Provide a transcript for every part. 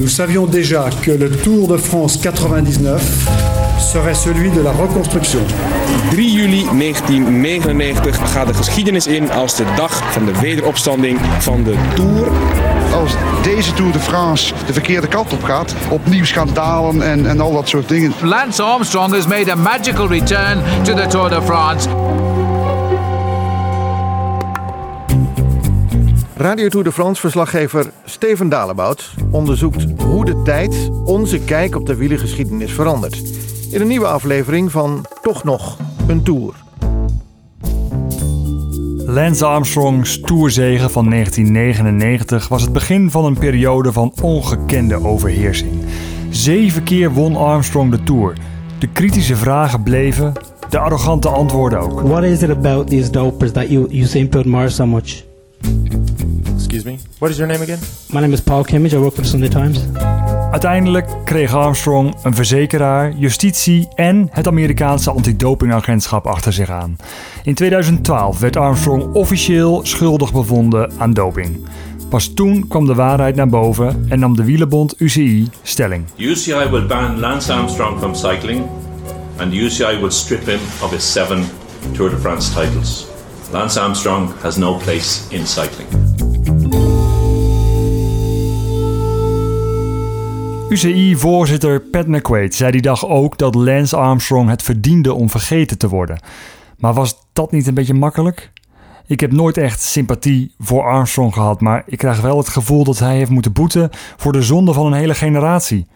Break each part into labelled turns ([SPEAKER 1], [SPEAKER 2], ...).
[SPEAKER 1] Nous savions déjà que le Tour de France 99 serait celui de la reconstruction.
[SPEAKER 2] 3 juli 1999 gaat de geschiedenis in als de dag van de wederopstanding van de Tour.
[SPEAKER 3] Als deze Tour de France de verkeerde kant op gaat, opnieuw schandalen en, en al dat soort dingen.
[SPEAKER 4] Lance Armstrong has made a magical return to the Tour de France.
[SPEAKER 5] Radio Tour de France verslaggever Steven Dalebout onderzoekt hoe de tijd onze kijk op de wielergeschiedenis verandert. In een nieuwe aflevering van Toch nog een Tour.
[SPEAKER 6] Lance Armstrongs toerzegen van 1999 was het begin van een periode van ongekende overheersing. Zeven keer won Armstrong de Tour. De kritische vragen bleven, de arrogante antwoorden ook.
[SPEAKER 7] What is it about these dopers that you Usain Bolt admire so much?
[SPEAKER 8] Excuse me. What is your name again?
[SPEAKER 7] My name is Paul Kimmage. I work for the Sunday Times.
[SPEAKER 6] Uiteindelijk kreeg Armstrong een verzekeraar, justitie en het Amerikaanse antidopingagentschap achter zich aan. In 2012 werd Armstrong officieel schuldig bevonden aan doping. Pas toen kwam de waarheid naar boven en nam de wielerbond UCI stelling.
[SPEAKER 9] UCI will ban Lance Armstrong from cycling and the UCI will strip him of his seven Tour de France titles. Lance Armstrong has no place in cycling.
[SPEAKER 6] UCI-voorzitter Pat McQuaid zei die dag ook dat Lance Armstrong het verdiende om vergeten te worden. Maar was dat niet een beetje makkelijk? Ik heb nooit echt sympathie voor Armstrong gehad, maar ik krijg wel het gevoel dat hij heeft moeten boeten voor de zonde van een hele generatie.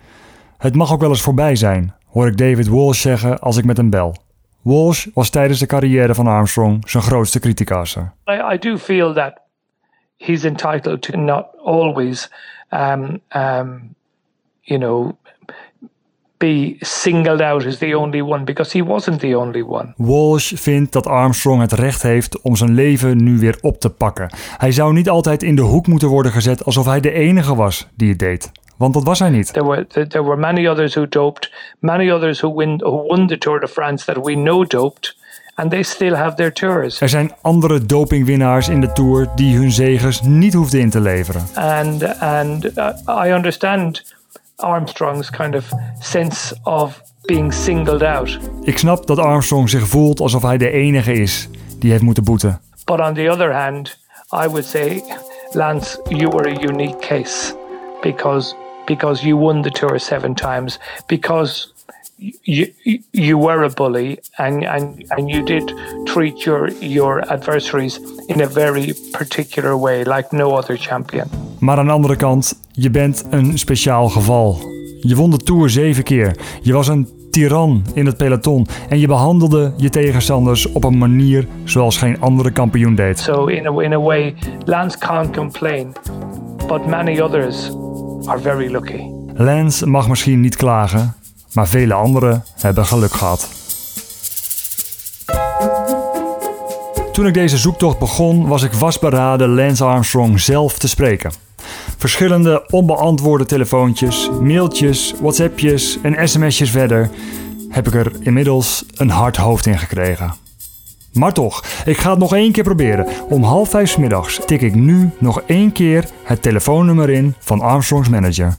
[SPEAKER 6] Het mag ook wel eens voorbij zijn, hoor ik David Walsh zeggen als ik met hem bel. Walsh was tijdens de carrière van Armstrong zijn grootste criticasser.
[SPEAKER 10] I, I do feel that he's entitled to not always um, um, you know, be singled out as the only one because he wasn't the only one.
[SPEAKER 6] Walsh vindt dat Armstrong het recht heeft om zijn leven nu weer op te pakken. Hij zou niet altijd in de hoek moeten worden gezet alsof hij de enige was die het deed. Want dat was hij niet.
[SPEAKER 10] There were there were many others who doped, many others who win who won the Tour de France that we know doped. And they still have their tours.
[SPEAKER 6] Er zijn andere dopingwinnaars in de Tour die hun zegers niet hoefden in te leveren.
[SPEAKER 10] And and uh, I understand Armstrong's kind of sense of being singled out.
[SPEAKER 6] Ik snap dat Armstrong zich voelt alsof hij de enige is die heeft moeten boeten.
[SPEAKER 10] But on the other hand, I would say, Lance, you were a unique case because because you won the tour seven times because you you were a bully and and and you did treat your your adversaries in a very particular way like no other champion.
[SPEAKER 6] Maar aan de andere kant, je bent een speciaal geval. Je won de Tour zeven keer. Je was een tiran in het peloton en je behandelde je tegenstanders op een manier zoals geen andere kampioen deed.
[SPEAKER 10] So in a, in a way, Lance can't complain, but many others are very lucky.
[SPEAKER 6] Lance mag misschien niet klagen, maar vele anderen hebben geluk gehad. Toen ik deze zoektocht begon, was ik vastberaden Lance Armstrong zelf te spreken. Verschillende onbeantwoorde telefoontjes, mailtjes, WhatsAppjes en sms'jes verder heb ik er inmiddels een hard hoofd in gekregen. Maar toch, ik ga het nog één keer proberen. Om half vijf middags tik ik nu nog één keer het telefoonnummer in van Armstrongs manager.